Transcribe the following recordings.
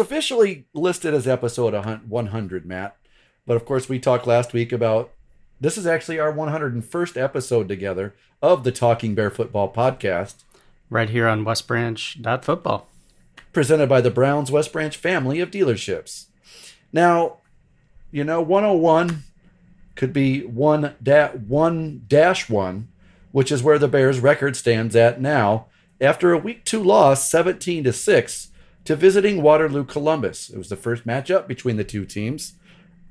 Officially listed as episode 100, Matt. But of course, we talked last week about this is actually our 101st episode together of the Talking Bear Football podcast. Right here on West Branch Football. Presented by the Browns West Branch family of dealerships. Now, you know, 101 could be 1 da- 1 dash 1, which is where the Bears record stands at now after a week 2 loss 17 to 6 to visiting Waterloo Columbus. It was the first matchup between the two teams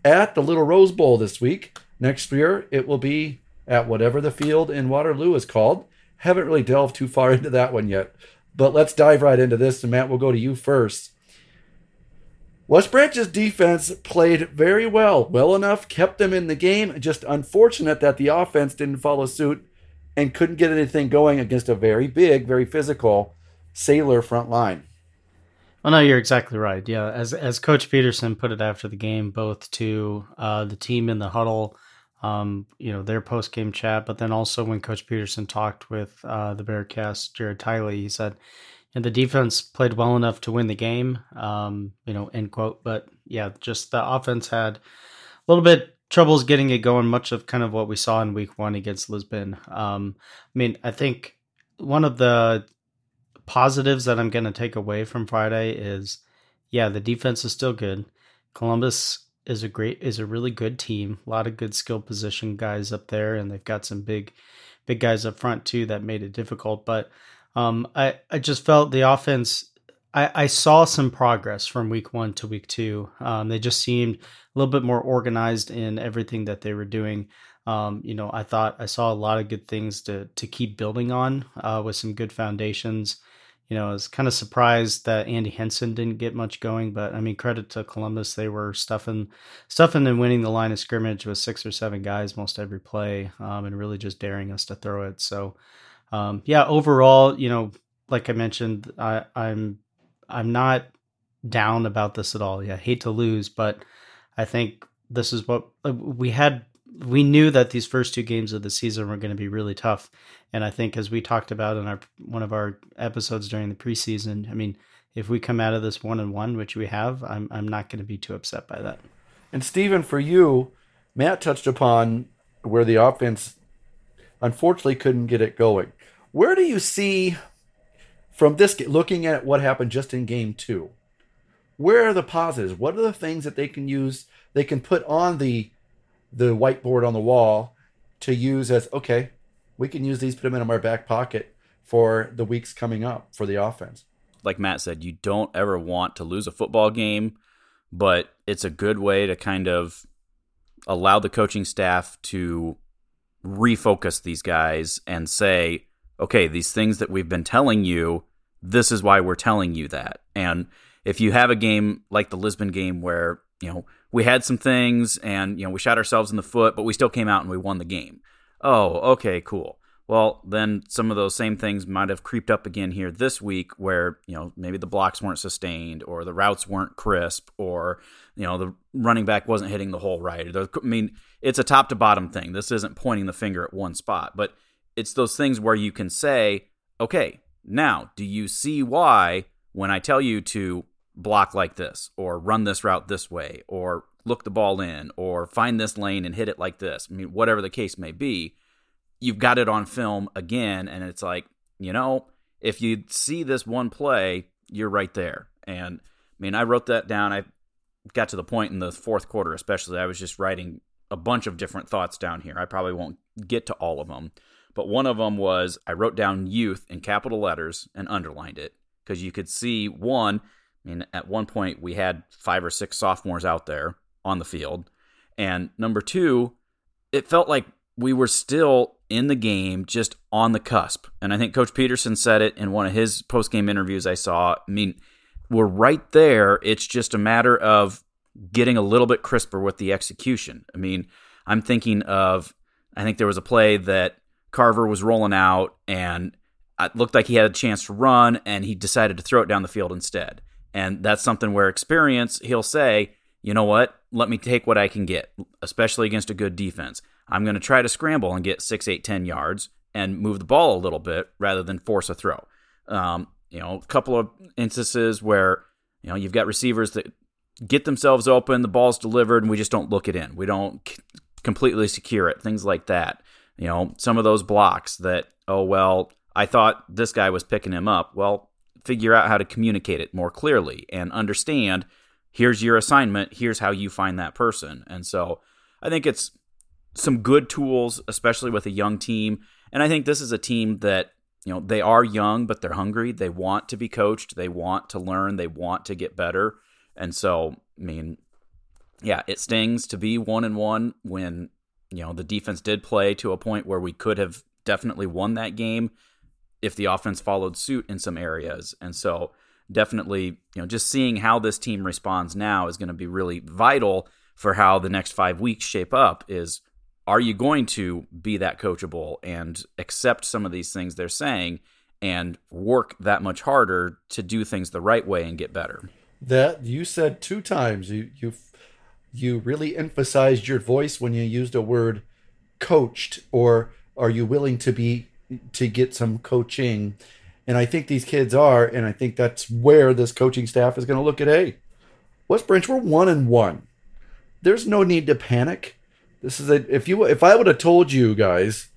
at the Little Rose Bowl this week. Next year, it will be at whatever the field in Waterloo is called. Haven't really delved too far into that one yet, but let's dive right into this. And Matt, we'll go to you first. West Branch's defense played very well, well enough, kept them in the game. Just unfortunate that the offense didn't follow suit and couldn't get anything going against a very big, very physical Sailor front line. Well, no, you're exactly right. Yeah, as as Coach Peterson put it after the game, both to uh, the team in the huddle, um, you know, their post game chat, but then also when Coach Peterson talked with uh, the Bearcast, Jared Tiley, he said, and the defense played well enough to win the game, um, you know, end quote. But yeah, just the offense had a little bit troubles getting it going, much of kind of what we saw in week one against Lisbon. Um, I mean, I think one of the positives that I'm going to take away from Friday is, yeah, the defense is still good. Columbus is a great, is a really good team. A lot of good skill position guys up there, and they've got some big, big guys up front too that made it difficult. But um, I, I just felt the offense. I, I saw some progress from week one to week two. Um, they just seemed a little bit more organized in everything that they were doing. Um, you know, I thought I saw a lot of good things to to keep building on uh, with some good foundations you know, I was kind of surprised that Andy Henson didn't get much going, but I mean, credit to Columbus, they were stuffing, stuffing and winning the line of scrimmage with six or seven guys most every play, um, and really just daring us to throw it. So, um, yeah, overall, you know, like I mentioned, I, I'm, I'm not down about this at all. Yeah, hate to lose, but I think this is what we had we knew that these first two games of the season were going to be really tough. And I think, as we talked about in our one of our episodes during the preseason, I mean, if we come out of this one and one, which we have, I'm I'm not going to be too upset by that. And Stephen, for you, Matt touched upon where the offense unfortunately couldn't get it going. Where do you see from this looking at what happened just in game two? Where are the positives? What are the things that they can use? They can put on the the whiteboard on the wall to use as okay, we can use these, put them in our back pocket for the weeks coming up for the offense. Like Matt said, you don't ever want to lose a football game, but it's a good way to kind of allow the coaching staff to refocus these guys and say, okay, these things that we've been telling you, this is why we're telling you that. And if you have a game like the Lisbon game where, you know, we had some things and you know we shot ourselves in the foot but we still came out and we won the game oh okay cool. Well then some of those same things might have creeped up again here this week where you know maybe the blocks weren't sustained or the routes weren't crisp or you know the running back wasn't hitting the hole right. I mean it's a top to bottom thing. This isn't pointing the finger at one spot but it's those things where you can say okay now do you see why when i tell you to block like this or run this route this way or look the ball in or find this lane and hit it like this. I mean, whatever the case may be, you've got it on film again. And it's like, you know, if you see this one play, you're right there. And I mean, I wrote that down. I got to the point in the fourth quarter, especially, I was just writing a bunch of different thoughts down here. I probably won't get to all of them. But one of them was I wrote down youth in capital letters and underlined it because you could see one, I mean, at one point we had five or six sophomores out there on the field. And number two, it felt like we were still in the game, just on the cusp. And I think Coach Peterson said it in one of his post game interviews I saw. I mean, we're right there. It's just a matter of getting a little bit crisper with the execution. I mean, I'm thinking of, I think there was a play that Carver was rolling out and it looked like he had a chance to run and he decided to throw it down the field instead. And that's something where experience, he'll say, you know what? Let me take what I can get, especially against a good defense. I'm going to try to scramble and get six, eight, ten yards and move the ball a little bit rather than force a throw. Um, you know, a couple of instances where You know, you've got receivers that get themselves open, the ball's delivered, and we just don't look it in. We don't c- completely secure it, things like that. You know, some of those blocks that, oh, well, I thought this guy was picking him up. Well, figure out how to communicate it more clearly and understand here's your assignment, here's how you find that person. And so I think it's some good tools, especially with a young team. And I think this is a team that, you know, they are young, but they're hungry. They want to be coached, they want to learn, they want to get better. And so, I mean, yeah, it stings to be one and one when, you know, the defense did play to a point where we could have definitely won that game if the offense followed suit in some areas. And so, definitely, you know, just seeing how this team responds now is going to be really vital for how the next 5 weeks shape up is are you going to be that coachable and accept some of these things they're saying and work that much harder to do things the right way and get better? That you said two times. You you you really emphasized your voice when you used a word coached or are you willing to be to get some coaching and i think these kids are and i think that's where this coaching staff is going to look at hey west branch we're one and one there's no need to panic this is a if you if i would have told you guys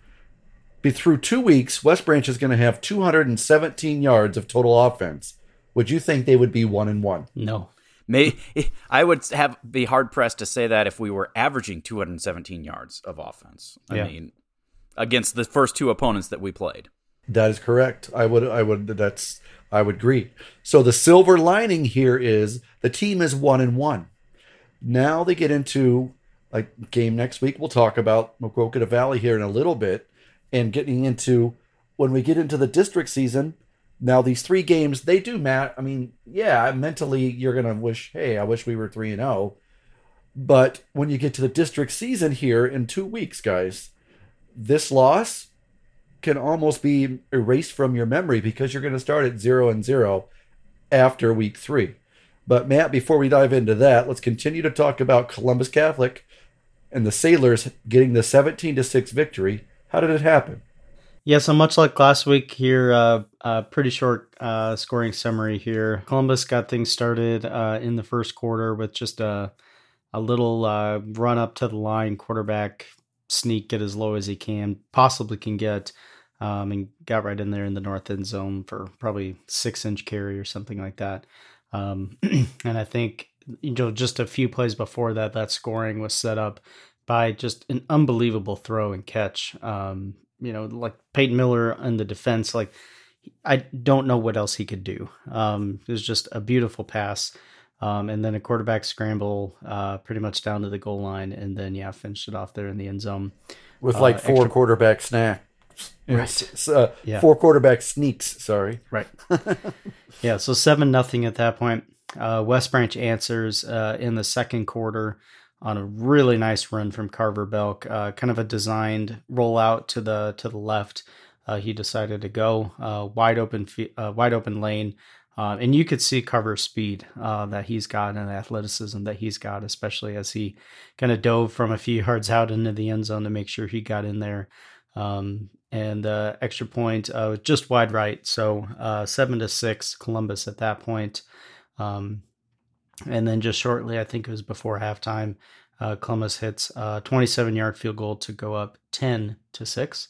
be through two weeks west branch is going to have 217 yards of total offense would you think they would be one and one No. May I would have be hard pressed to say that if we were averaging 217 yards of offense. I Yeah. mean, against the first two opponents that we played. That is correct. I would I would that's I would agree. So the silver lining here is the team is one and one. Now they get into like game next week. We'll talk about Maquoketa Valley here in a little bit and getting into when we get into the district season. Now these three games they do Matt. I mean, yeah, mentally you're gonna wish, hey, I wish we were three and zero. But when you get to the district season here in two weeks, guys, this loss can almost be erased from your memory because you're going to start at zero and zero after week three. But Matt, before we dive into that, let's continue to talk about Columbus Catholic and the Sailors getting the 17 to 6 victory. How did it happen? Yeah, so much like last week here, uh, uh, pretty short uh, scoring summary here. Columbus got things started uh, in the first quarter with just a, a little uh, run up to the line, quarterback sneak, get as low as he can, possibly can get, um, and got right in there in the north end zone for probably six inch carry or something like that. Um, and I think you know just a few plays before that, that scoring was set up by just an unbelievable throw and catch. Um, you know, like Peyton Miller and the defense, like I don't know what else he could do. Um, it was just a beautiful pass. Um, and then a quarterback scramble, uh, pretty much down to the goal line, and then yeah, finished it off there in the end zone. With Uh, like four extra- quarterback snacks. Right. Uh, Yeah. Four quarterback sneaks, sorry. Right. yeah. So seven nothing at that point. Uh, West Branch answers uh, in the second quarter on a really nice run from Carver Belk. Uh, kind of a designed rollout to the to the left. Uh, he decided to go uh, wide open, fe- uh, wide open lane, uh, and you could see Carver's speed uh, that he's got and athleticism that he's got, especially as he kind of dove from a few yards out into the end zone to make sure he got in there. Um, and uh, extra point uh, just wide right, so uh, seven to six Columbus at that point. Um, and then just shortly, I think it was before halftime, uh, Columbus hits a 27 yard field goal to go up 10 to 6.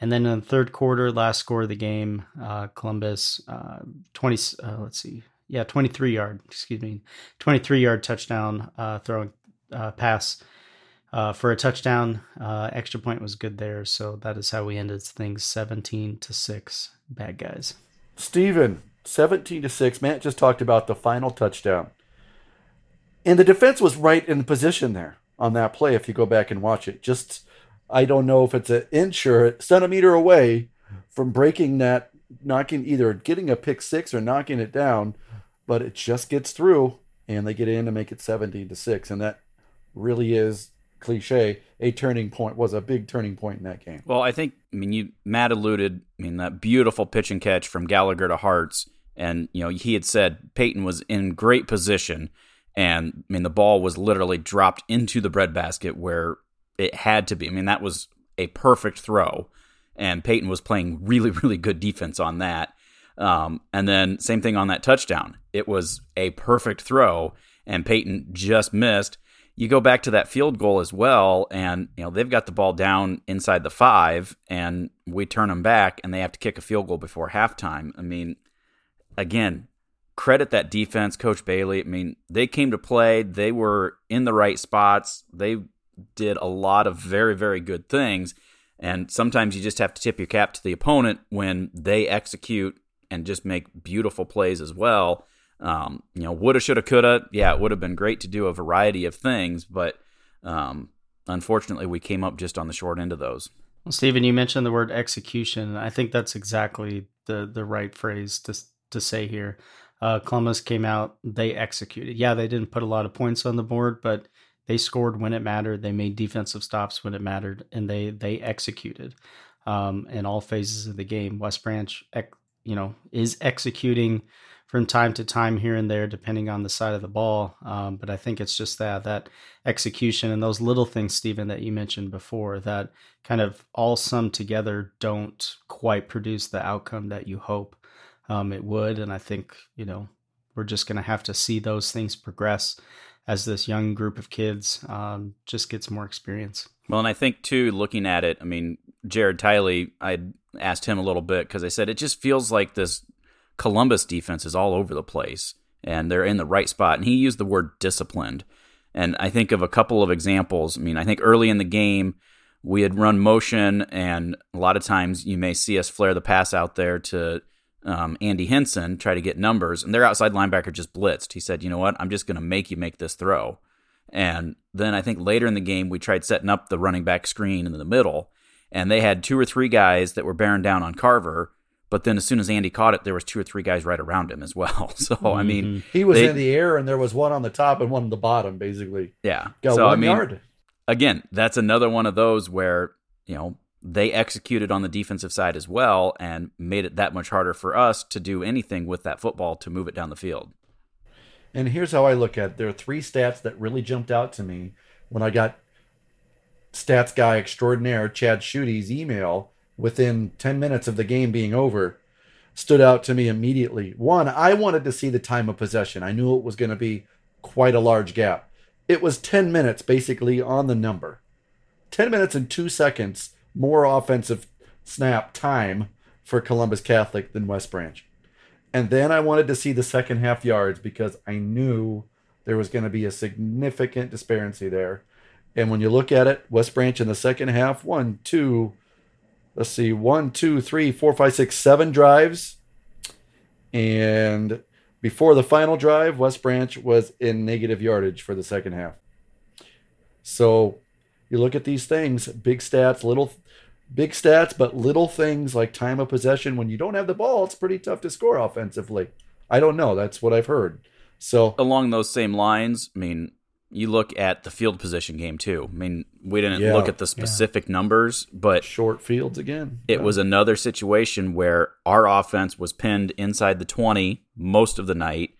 And then in the third quarter, last score of the game, uh, Columbus uh, 20, uh, let's see, yeah, 23 yard, excuse me, 23 yard touchdown throwing pass uh, for a touchdown. Uh, extra point was good there. So that is how we ended things 17 to 6. Bad guys. Steven, 17 to 6. Matt just talked about the final touchdown. And the defense was right in position there on that play if you go back and watch it. Just I don't know if it's an inch or a centimeter away from breaking that knocking either getting a pick six or knocking it down, but it just gets through and they get in to make it 17 to 6 and that really is cliche a turning point was a big turning point in that game. Well, I think I mean you Matt alluded, I mean that beautiful pitch and catch from Gallagher to Hartz and you know he had said Peyton was in great position and I mean the ball was literally dropped into the breadbasket where it had to be. I mean that was a perfect throw and Peyton was playing really really good defense on that. Um, and then same thing on that touchdown. It was a perfect throw, and Peyton just missed. You go back to that field goal as well, and you know they've got the ball down inside the five, and we turn them back, and they have to kick a field goal before halftime. I mean, again, credit that defense, Coach Bailey. I mean, they came to play. They were in the right spots. They did a lot of very, very good things. And sometimes you just have to tip your cap to the opponent when they execute and just make beautiful plays as well. Um, you know, woulda, shoulda, coulda. Yeah, it would have been great to do a variety of things, but um, unfortunately, we came up just on the short end of those. Well, Stephen, you mentioned the word execution. I think that's exactly the the right phrase to to say here. Uh, Columbus came out, they executed. Yeah, they didn't put a lot of points on the board, but they scored when it mattered. They made defensive stops when it mattered, and they they executed um, in all phases of the game. West Branch, you know, is executing from time to time here and there, depending on the side of the ball. Um, but I think it's just that that execution and those little things, Stephen, that you mentioned before, that kind of all sum together don't quite produce the outcome that you hope um, it would. And I think you know we're just going to have to see those things progress as this young group of kids um, just gets more experience. Well, and I think too, looking at it, I mean, Jared Tiley, I asked him a little bit because I said it just feels like this Columbus defense is all over the place and they're in the right spot. And he used the word disciplined. And I think of a couple of examples. I mean, I think early in the game, we had run motion, and a lot of times you may see us flare the pass out there to um, Andy Henson try to get numbers, and their outside linebacker just blitzed. He said, "You know what? I'm just going to make you make this throw." And then I think later in the game we tried setting up the running back screen in the middle, and they had two or three guys that were bearing down on Carver. But then as soon as Andy caught it, there was two or three guys right around him as well. So I mean, mm-hmm. he was they, in the air, and there was one on the top and one on the bottom, basically. Yeah, got so, one I mean, yard. Again, that's another one of those where you know they executed on the defensive side as well and made it that much harder for us to do anything with that football to move it down the field. And here's how I look at it. There are three stats that really jumped out to me when I got stats guy extraordinaire Chad Schute's email within 10 minutes of the game being over stood out to me immediately. One, I wanted to see the time of possession. I knew it was going to be quite a large gap. It was 10 minutes basically on the number. 10 minutes and 2 seconds more offensive snap time for Columbus Catholic than West Branch. And then I wanted to see the second half yards because I knew there was going to be a significant disparity there. And when you look at it, West Branch in the second half, one, two, let's see, one, two, three, four, five, six, seven drives. And before the final drive, West Branch was in negative yardage for the second half. So you look at these things, big stats, little big stats, but little things like time of possession. When you don't have the ball, it's pretty tough to score offensively. I don't know. That's what I've heard. So along those same lines, I mean, you look at the field position game too. I mean, we didn't yeah, look at the specific yeah. numbers, but short fields again. It yeah. was another situation where our offense was pinned inside the 20 most of the night.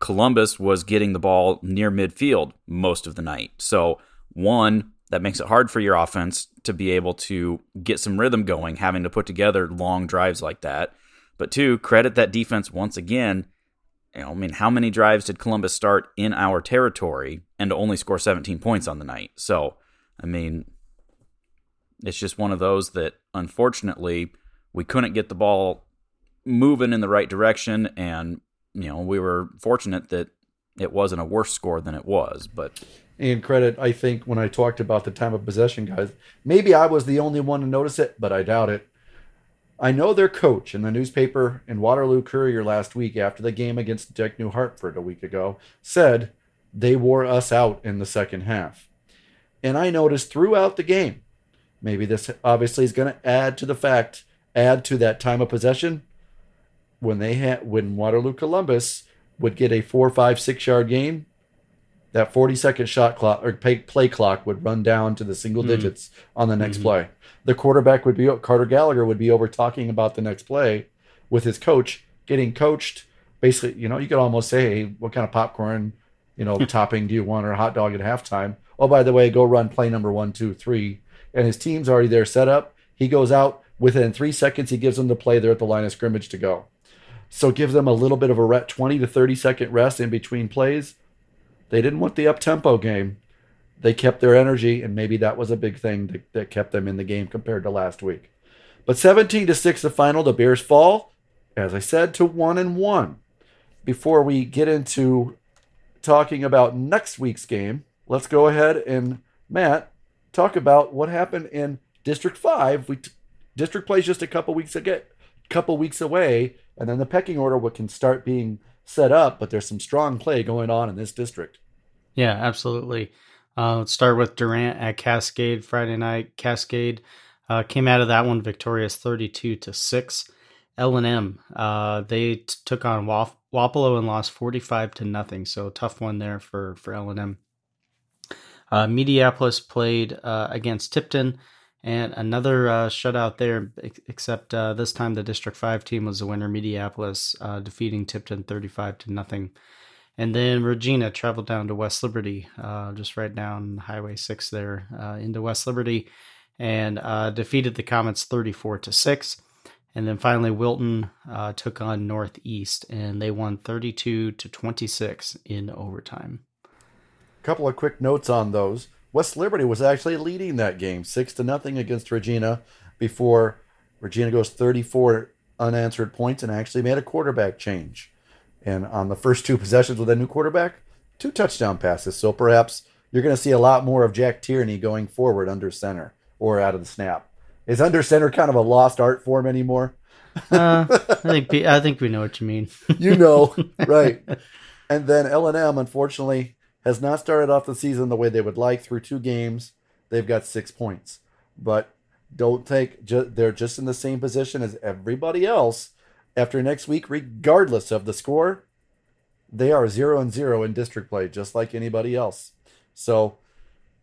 Columbus was getting the ball near midfield most of the night. So, one, that makes it hard for your offense to be able to get some rhythm going, having to put together long drives like that. But two, credit that defense once again. You know, I mean, how many drives did Columbus start in our territory and only score 17 points on the night? So, I mean, it's just one of those that unfortunately we couldn't get the ball moving in the right direction. And, you know, we were fortunate that it wasn't a worse score than it was. But and credit, I think, when I talked about the time of possession, guys. Maybe I was the only one to notice it, but I doubt it. I know their coach in the newspaper in Waterloo Courier last week after the game against Jack New Hartford a week ago said they wore us out in the second half. And I noticed throughout the game, maybe this obviously is going to add to the fact, add to that time of possession. When they had when Waterloo Columbus would get a four, five, six yard gain, that 40 second shot clock or play, play clock would run down to the single mm. digits on the next mm-hmm. play. The quarterback would be Carter Gallagher would be over talking about the next play with his coach, getting coached. Basically, you know, you could almost say, hey, what kind of popcorn, you know, topping do you want or a hot dog at halftime? Oh, by the way, go run play number one, two, three. And his team's already there set up. He goes out within three seconds. He gives them the play. They're at the line of scrimmage to go. So give them a little bit of a 20 to 30 second rest in between plays. They didn't want the up tempo game. They kept their energy, and maybe that was a big thing that, that kept them in the game compared to last week. But 17 to 6 the final, the Bears fall, as I said, to 1 and 1. Before we get into talking about next week's game, let's go ahead and Matt talk about what happened in District 5. We t- district plays just a couple weeks ago, couple weeks away, and then the pecking order can start being set up, but there's some strong play going on in this district. Yeah, absolutely. Uh, let's start with Durant at Cascade Friday night. Cascade uh, came out of that one victorious, thirty-two to six. L and M uh, they t- took on Wap- Wapello and lost forty-five to nothing. So tough one there for for L and M. Uh, Mediapolis played uh, against Tipton, and another uh, shutout there. Except uh, this time the District Five team was the winner. Mediapolis uh, defeating Tipton thirty-five to nothing. And then Regina traveled down to West Liberty, uh, just right down Highway Six there into West Liberty, and defeated the Comets thirty-four to six. And then finally, Wilton took on Northeast, and they won thirty-two to twenty-six in overtime A couple of quick notes on those. West Liberty was actually leading that game, six to nothing against Regina, before Regina goes 34 unanswered points and actually made a quarterback change. And on the first two possessions with a new quarterback, two touchdown passes. So perhaps you're going to see a lot more of Jack Tierney going forward under center or out of the snap. Is under center kind of a lost art form anymore? uh, I think I think we know what you mean. you know, right? And then L and M, unfortunately, has not started off the season the way they would like. Through two games, they've got six points, but don't take ju- they're just in the same position as everybody else after next week, regardless of the score. They are zero and zero in district play, just like anybody else. So,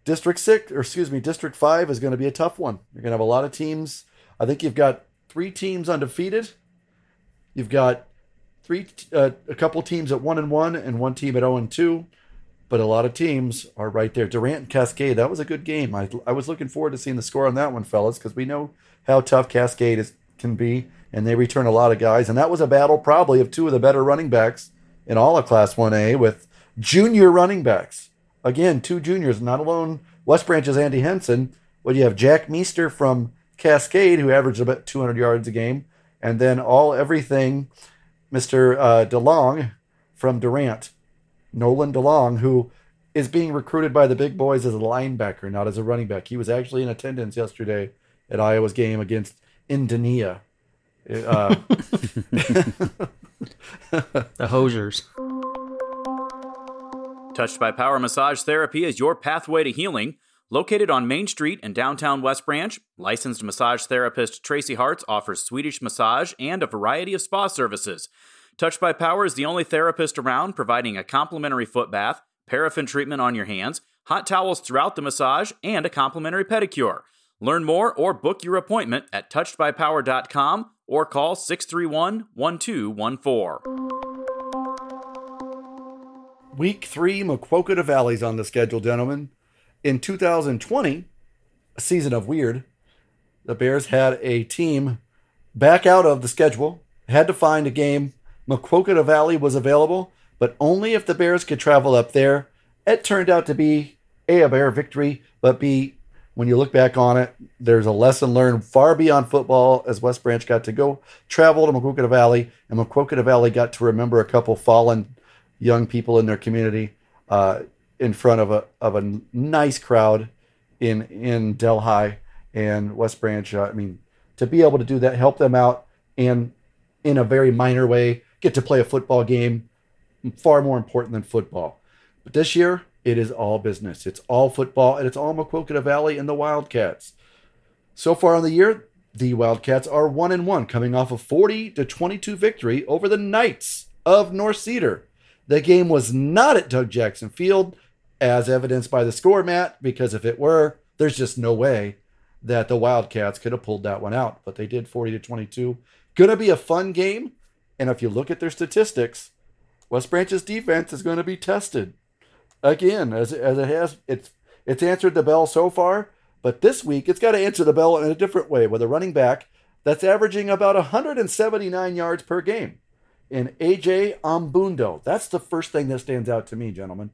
District six, or excuse me, District five is going to be a tough one. You're going to have a lot of teams. I think you've got three teams undefeated. You've got three, uh, a couple teams at one and one, and one team at zero and two but a lot of teams are right there. Durant and Cascade, that was a good game. I, I was looking forward to seeing the score on that one, fellas, because we know how tough Cascade is, can be, and they return a lot of guys. And that was a battle probably of two of the better running backs in all of Class 1A with junior running backs. Again, two juniors, not alone West Branch's Andy Henson, but you have Jack Meester from Cascade, who averaged about 200 yards a game, and then all everything, Mr. Uh, DeLong from Durant Nolan DeLong, who is being recruited by the big boys as a linebacker, not as a running back. He was actually in attendance yesterday at Iowa's game against Indonesia. Uh, the Hoosiers. Touched by Power Massage Therapy is your pathway to healing. Located on Main Street in downtown West Branch, licensed massage therapist Tracy Hartz offers Swedish massage and a variety of spa services. Touched by Power is the only therapist around providing a complimentary foot bath, paraffin treatment on your hands, hot towels throughout the massage, and a complimentary pedicure. Learn more or book your appointment at touchedbypower.com or call 631 1214. Week three, Maquoketa Valley's on the schedule, gentlemen. In 2020, a season of weird, the Bears had a team back out of the schedule, had to find a game Maquoketa Valley was available, but only if the Bears could travel up there. It turned out to be A, a Bear victory, but B, when you look back on it, there's a lesson learned far beyond football as West Branch got to go travel to Maquoketa Valley, and Maquoketa Valley got to remember a couple fallen young people in their community uh, in front of a of a nice crowd in in Delhi and West Branch. Uh, I mean, to be able to do that, help them out, and in a very minor way, get to play a football game, far more important than football. But this year, it is all business. It's all football, and it's all Maquoketa Valley and the Wildcats. So far in the year, the Wildcats are one and one, coming off a 40 to 22 victory over the Knights of North Cedar. The game was not at Doug Jackson Field, as evidenced by the score, Matt, because if it were, there's just no way that the Wildcats could have pulled that one out. But they did 40 to 22. Gonna be a fun game. And if you look at their statistics, West Branch's defense is going to be tested again, as, as it has. It's it's answered the bell so far, but this week it's got to answer the bell in a different way with a running back that's averaging about 179 yards per game. in AJ Mbundo. That's the first thing that stands out to me, gentlemen.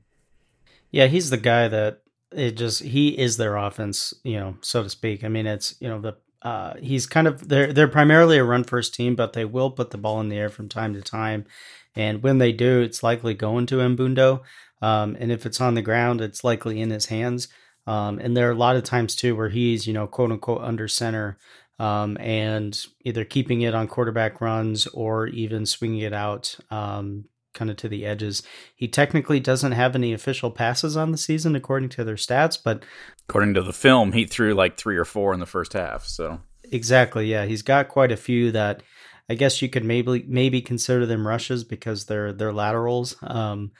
Yeah, he's the guy that it just he is their offense, you know, so to speak. I mean, it's you know the uh, he's kind of they're they're primarily a run first team, but they will put the ball in the air from time to time, and when they do, it's likely going to Mbundo. Um, and if it's on the ground, it's likely in his hands. Um, and there are a lot of times too where he's you know quote unquote under center um, and either keeping it on quarterback runs or even swinging it out um, kind of to the edges. He technically doesn't have any official passes on the season according to their stats, but according to the film, he threw like three or four in the first half. So exactly, yeah, he's got quite a few that I guess you could maybe maybe consider them rushes because they're they're laterals. Um,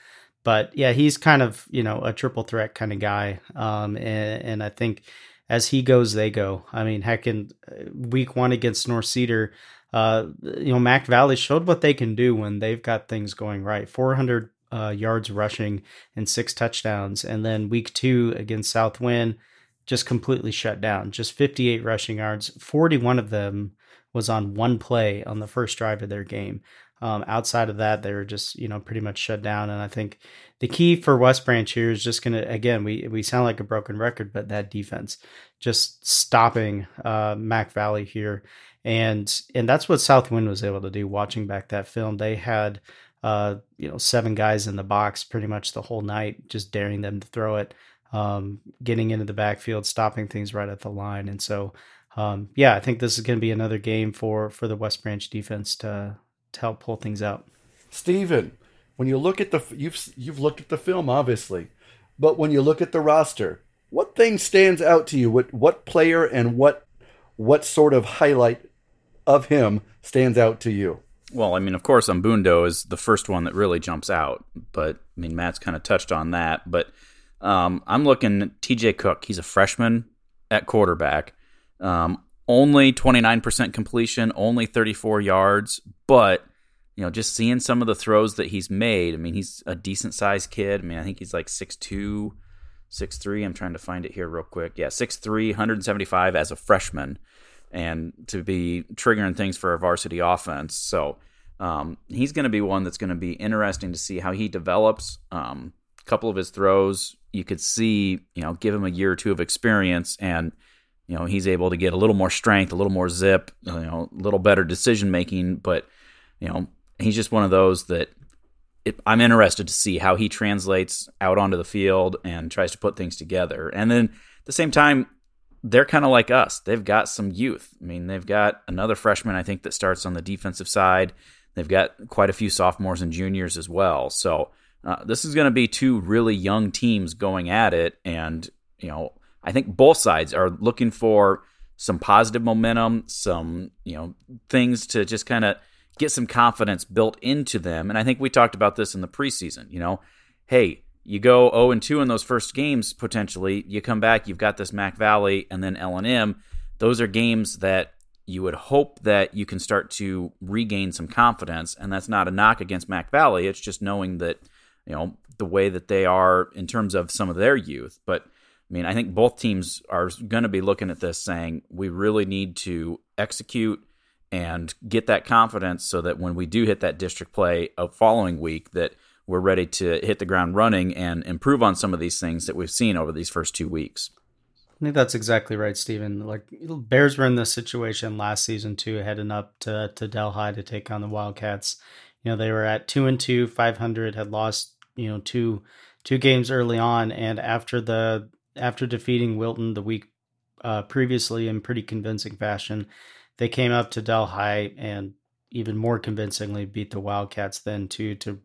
but yeah, he's kind of you know a triple threat kind of guy, um, and, and I think as he goes, they go. I mean, heck, in uh, week one against North Cedar, uh, you know, Mac Valley showed what they can do when they've got things going right. 400 uh, yards rushing and six touchdowns. And then week two against South Winn, just completely shut down. Just 58 rushing yards. 41 of them was on one play on the first drive of their game. Um, outside of that, they were just you know pretty much shut down. And I think the key for West Branch here is just gonna again we we sound like a broken record, but that defense just stopping uh, Mac Valley here, and and that's what South Winn was able to do. Watching back that film, they had uh, you know seven guys in the box pretty much the whole night, just daring them to throw it, um, getting into the backfield, stopping things right at the line, and so. Um, yeah, I think this is going to be another game for for the West Branch defense to to help pull things out. Steven, when you look at the you've you've looked at the film obviously, but when you look at the roster, what thing stands out to you? What what player and what what sort of highlight of him stands out to you? Well, I mean, of course, Mbundo is the first one that really jumps out, but I mean, Matt's kind of touched on that. But um, I'm looking T.J. Cook. He's a freshman at quarterback. Um, only 29% completion, only 34 yards, but you know, just seeing some of the throws that he's made. I mean, he's a decent sized kid. I mean, I think he's like 6'2, 6'3. I'm trying to find it here real quick. Yeah, 6'3, 175 as a freshman, and to be triggering things for a varsity offense. So um, he's going to be one that's going to be interesting to see how he develops. Um, a couple of his throws, you could see, you know, give him a year or two of experience and you know he's able to get a little more strength, a little more zip, you know, a little better decision making. But you know, he's just one of those that I'm interested to see how he translates out onto the field and tries to put things together. And then at the same time, they're kind of like us. They've got some youth. I mean, they've got another freshman I think that starts on the defensive side. They've got quite a few sophomores and juniors as well. So uh, this is going to be two really young teams going at it, and you know I think both sides are looking for some positive momentum, some, you know, things to just kind of get some confidence built into them. And I think we talked about this in the preseason, you know, hey, you go 0 and 2 in those first games potentially, you come back, you've got this Mac Valley and then L&M. Those are games that you would hope that you can start to regain some confidence and that's not a knock against Mac Valley, it's just knowing that, you know, the way that they are in terms of some of their youth, but I mean, I think both teams are going to be looking at this saying we really need to execute and get that confidence so that when we do hit that district play of following week that we're ready to hit the ground running and improve on some of these things that we've seen over these first two weeks. I think that's exactly right, Stephen. Like Bears were in this situation last season too, heading up to to Delhi to take on the Wildcats. You know, they were at two and two, five hundred, had lost, you know, two two games early on, and after the after defeating Wilton the week uh, previously in pretty convincing fashion, they came up to Delhi and even more convincingly beat the Wildcats then too to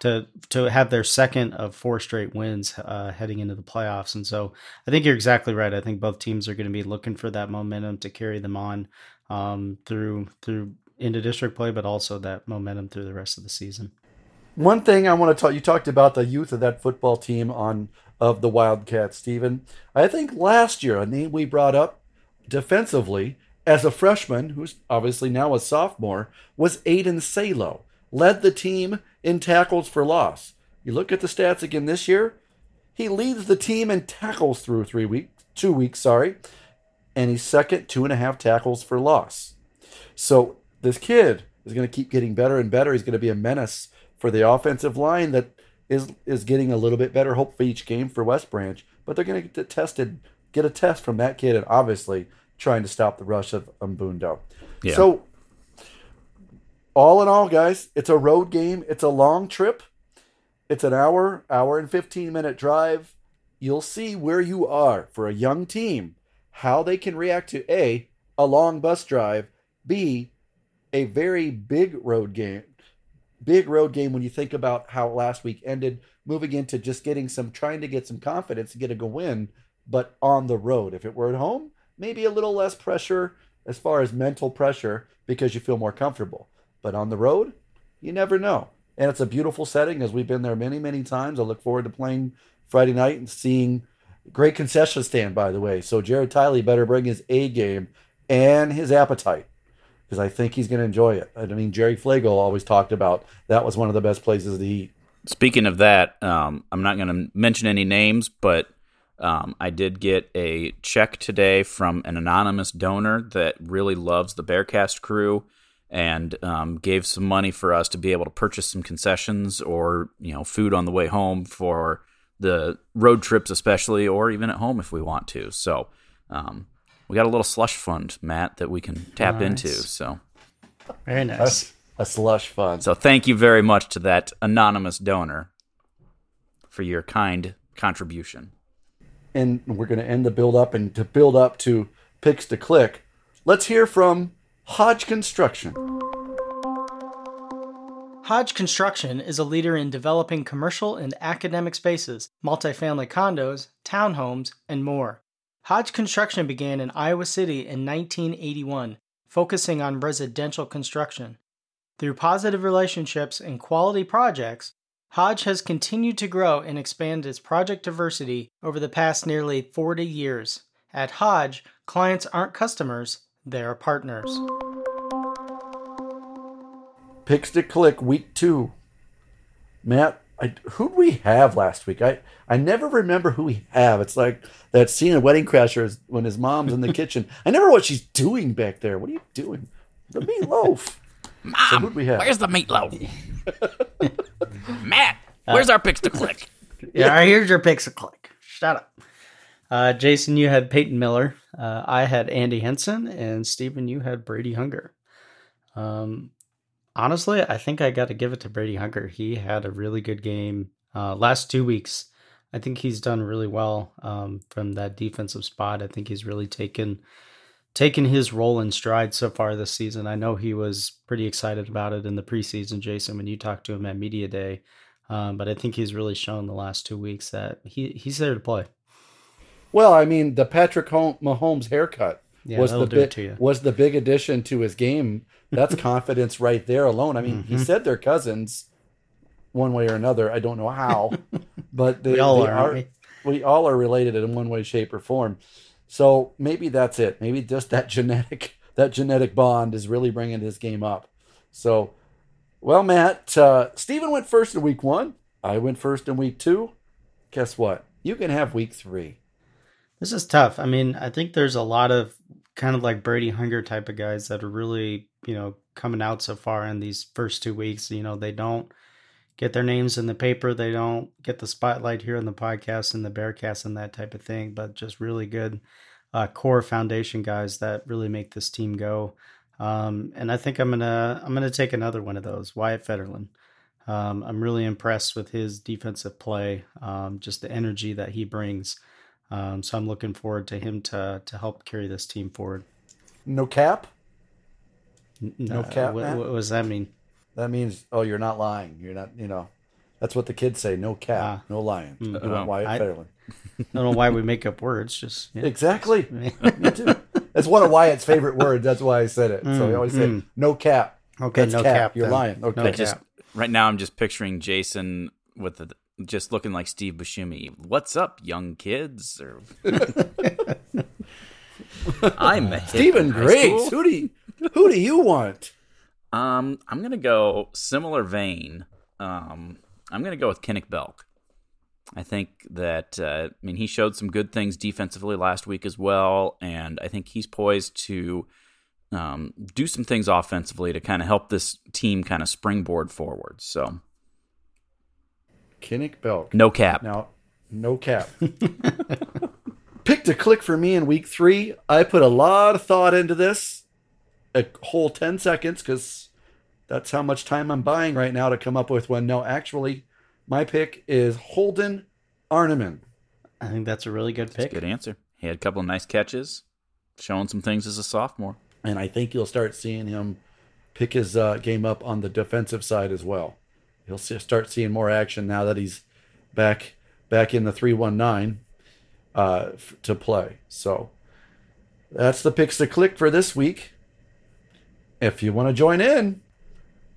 to to have their second of four straight wins uh, heading into the playoffs. And so I think you're exactly right. I think both teams are going to be looking for that momentum to carry them on um, through through into district play, but also that momentum through the rest of the season. One thing I want to talk, you talked about the youth of that football team on of the Wildcats, Stephen. I think last year, a name we brought up defensively as a freshman, who's obviously now a sophomore, was Aiden Salo. Led the team in tackles for loss. You look at the stats again this year, he leads the team in tackles through three weeks, two weeks, sorry, and he's second, two and a half tackles for loss. So this kid is going to keep getting better and better. He's going to be a menace for the offensive line that is is getting a little bit better, hopefully each game for West Branch. But they're going to get tested, get a test from that kid, and obviously trying to stop the rush of Mbundo. Yeah. So, all in all, guys, it's a road game. It's a long trip. It's an hour, hour and 15 minute drive. You'll see where you are for a young team, how they can react to A, a long bus drive, B, a very big road game. Big road game when you think about how last week ended, moving into just getting some, trying to get some confidence to get a go win, but on the road. If it were at home, maybe a little less pressure as far as mental pressure because you feel more comfortable. But on the road, you never know. And it's a beautiful setting as we've been there many, many times. I look forward to playing Friday night and seeing great concession stand, by the way. So Jared Tiley better bring his A game and his appetite because I think he's going to enjoy it. I mean, Jerry Flagel always talked about that was one of the best places to eat. Speaking of that, um, I'm not going to mention any names, but um, I did get a check today from an anonymous donor that really loves the Bearcast crew and um, gave some money for us to be able to purchase some concessions or you know food on the way home for the road trips, especially, or even at home if we want to. So um, we got a little slush fund, Matt, that we can tap Nice. into. So Very nice. A slush fund. so thank you very much to that anonymous donor for your kind contribution. And we're going to end the build up and to build up to picks to click. Let's hear from Hodge Construction. Hodge Construction is a leader in developing commercial and academic spaces, multifamily condos, townhomes, and more. Hodge Construction began in Iowa City in 1981, focusing on residential construction. Through positive relationships and quality projects, Hodge has continued to grow and expand its project diversity over the past nearly 40 years. At Hodge, clients aren't customers, they're partners. Picks to click week two. Matt, I, who'd we have last week? I, I never remember who we have. It's like that scene in Wedding Crashers when his mom's in the kitchen. I never know what she's doing back there. What are you doing? The meatloaf. So who'd we have? Where's the meatloaf? Matt, where's our picks to click? Yeah, here's your picks to click. Shut up. Uh, Jason, you had Peyton Miller. Uh, I had Andy Henson, and Stephen, you had Brady Hunger. Um, honestly, I think I got to give it to Brady Hunger. He had a really good game uh, last two weeks. I think he's done really well um, from that defensive spot. I think he's really taken taken his role in stride so far this season. I know he was pretty excited about it in the preseason, Jason, when you talked to him at media day. Um, but I think he's really shown the last two weeks that he, he's there to play. Well, I mean, the Patrick Hom- Mahomes haircut Yeah, was the big was the big addition to his game. That's confidence right there alone. I mean, he Mm-hmm. said they're cousins, one way or another. I don't know how, but they, We all they are, we? we all are related in one way, shape, or form. So maybe that's it. Maybe just that genetic that genetic bond is really bringing his game up. So, well, Matt, uh, Stephen went first in week one. I went first in week two. Guess what? You can have week three. This is tough. I mean, I think there's a lot of kind of like Brady Hunger type of guys that are really, you know, coming out so far in these first two weeks. You know, they don't get their names in the paper, they don't get the spotlight here in the podcast and the Bearcast and that type of thing, but just really good uh, core foundation guys that really make this team go. Um, and I think I'm gonna I'm gonna take another one of those, Wyatt Federlin. Um, I'm really impressed with his defensive play, um, just the energy that he brings. Um, so I'm looking forward to him to to help carry this team forward. No cap. No uh, cap, What, what does that mean? That means, oh, you're not lying. You're not, you know, that's what the kids say. No cap, Ah. no lying. You Uh-oh. want Wyatt I- Fairland. I don't know why we make up words. Just yeah. Exactly. Me too. That's one of Wyatt's favorite words. That's why I said it. so he always say, mm. no cap. okay. That's No cap. cap. You're then. lying. Okay. No I Just right now, I'm just picturing Jason with the just looking like Steve Buscemi. What's up, young kids? Or I'm a hip Stephen in high Grace. school. Who do you, who do you want? Um, I'm gonna go similar vein. Um, I'm gonna go with Kinnick Belk. I think that uh, I mean he showed some good things defensively last week as well, and I think he's poised to um, do some things offensively to kind of help this team kind of springboard forward. So, Kinnick Belk. no cap. Now, no cap. Picked a click for me in week three. I put a lot of thought into this, a whole 10 seconds, because that's how much time I'm buying right now to come up with one. No, actually, my pick is Holden Arneman. I think that's a really good pick. Good answer. He had a couple of nice catches, showing some things as a sophomore. And I think you'll start seeing him pick his uh, game up on the defensive side as well. He'll see, start seeing more action now that he's back back in the 319 uh, f- to play. So that's the picks to click for this week. If you want to join in,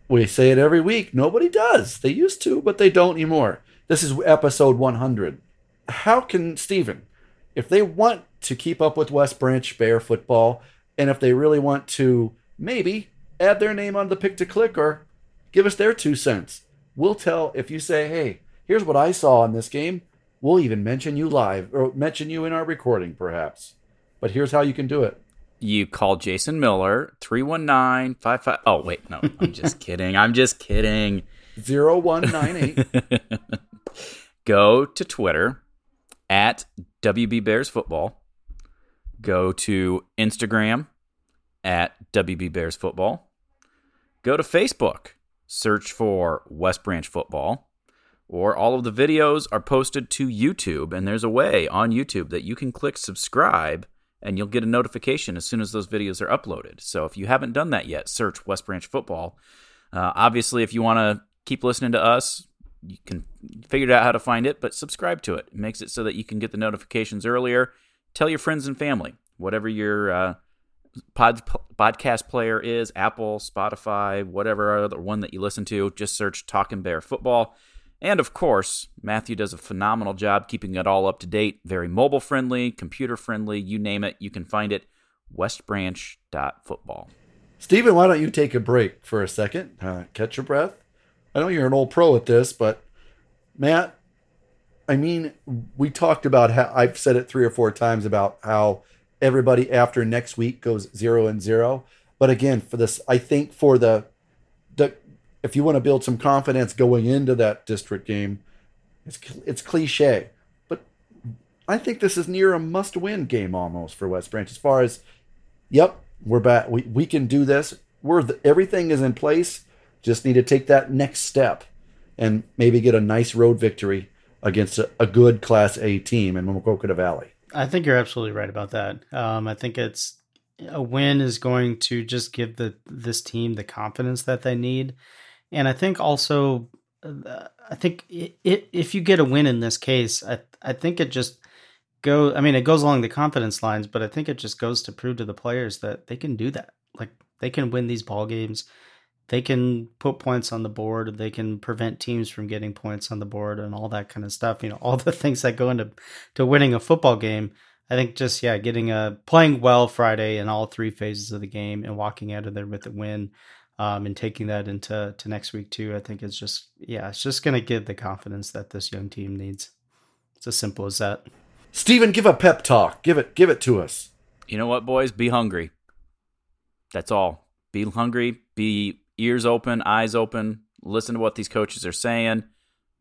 we say it every week. Nobody does. They used to, but they don't anymore. This is episode 100. How can Stephen, if they want to keep up with West Branch Bear football, and if they really want to maybe add their name on the pick to click or give us their two cents, we'll tell if you say, hey, here's what I saw in this game. We'll even mention you live or mention you in our recording, perhaps. But here's how you can do it. You call Jason Miller, 319 55. Oh, wait. No, I'm just kidding. I'm just kidding. 0198. Go to Twitter at WB Bears Football. Go to Instagram at WB Bears Football. Go to Facebook, search for West Branch Football, or all of the videos are posted to YouTube. And there's a way on YouTube that you can click subscribe and you'll get a notification as soon as those videos are uploaded. So if you haven't done that yet, search West Branch Football. Uh, obviously, if you want to keep listening to us, you can figure out how to find it, but subscribe to it. It makes it so that you can get the notifications earlier. Tell your friends and family, whatever your uh, pod, podcast player is Apple, Spotify, whatever other one that you listen to, just search Talking Bear Football. And of course, Matthew does a phenomenal job keeping it all up to date, very mobile friendly, computer friendly, you name it. You can find it westbranch.football. Stephen, why don't you take a break for a second? Uh, catch your breath. I know you're an old pro at this, but Matt, I mean, we talked about how I've said it three or four times about how everybody after next week goes zero and zero. But again, for this, I think for the, the if you want to build some confidence going into that district game, it's it's cliche, but I think this is near a must-win game almost for West Branch as far as, yep, we're back. We we can do this. We're the, everything is in place. Just need to take that next step, and maybe get a nice road victory against a, a good Class A team in Maquoketa Valley. I think you're absolutely right about that. Um, I think it's a win is going to just give the this team the confidence that they need, and I think also, uh, I think it, if you get a win in this case, I I think it just go. I mean, it goes along the confidence lines, but I think it just goes to prove to the players that they can do that. Like they can win these ball games. They can put points on the board. They can prevent teams from getting points on the board and all that kind of stuff. You know, all the things that go into to winning a football game. I think just yeah, getting a playing well Friday in all three phases of the game and walking out of there with a win, um, and taking that into to next week too. I think it's just yeah, it's just gonna give the confidence that this young team needs. It's as simple as that. Stephen, give a pep talk. Give it give it to us. You know what, boys? Be hungry. That's all. Be hungry. Be ears open, eyes open. Listen to what these coaches are saying.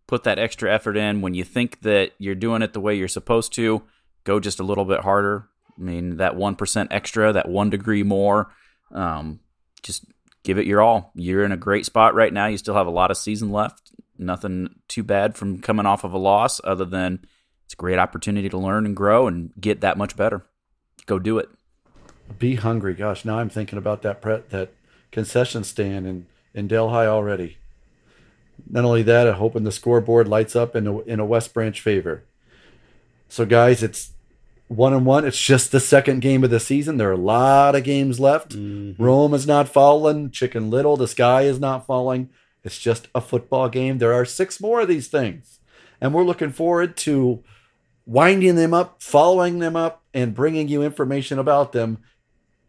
Put that extra effort in. When you think that you're doing it the way you're supposed to, go just a little bit harder. I mean, that 1% extra, that one degree more, um, just give it your all. You're in a great spot right now. You still have a lot of season left. Nothing too bad from coming off of a loss, other than it's a great opportunity to learn and grow and get that much better. Go do it. Be hungry. Gosh, now I'm thinking about that pre- that concession stand in, in Delhi already. Not only that, I'm hoping the scoreboard lights up in a, in a West Branch favor. So, guys, it's one and one. It's just the second game of the season. There are a lot of games left. Mm-hmm. Rome is not falling. Chicken Little, the sky is not falling. It's just a football game. There are six more of these things. And we're looking forward to winding them up, following them up, and bringing you information about them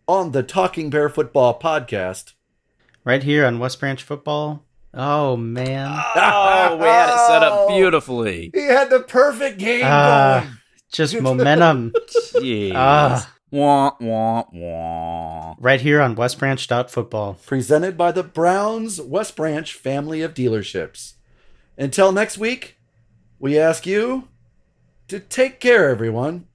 on the Talking Bear Football podcast. Right here on West Branch Football. Oh man. Oh, we had it set up beautifully. He had the perfect game Ah, going. Just momentum. Jeez. Ah, Wah, wah, wah. Right here on westbranch.football. Presented by the Browns West Branch family of dealerships. Until next week, we ask you to take care, everyone.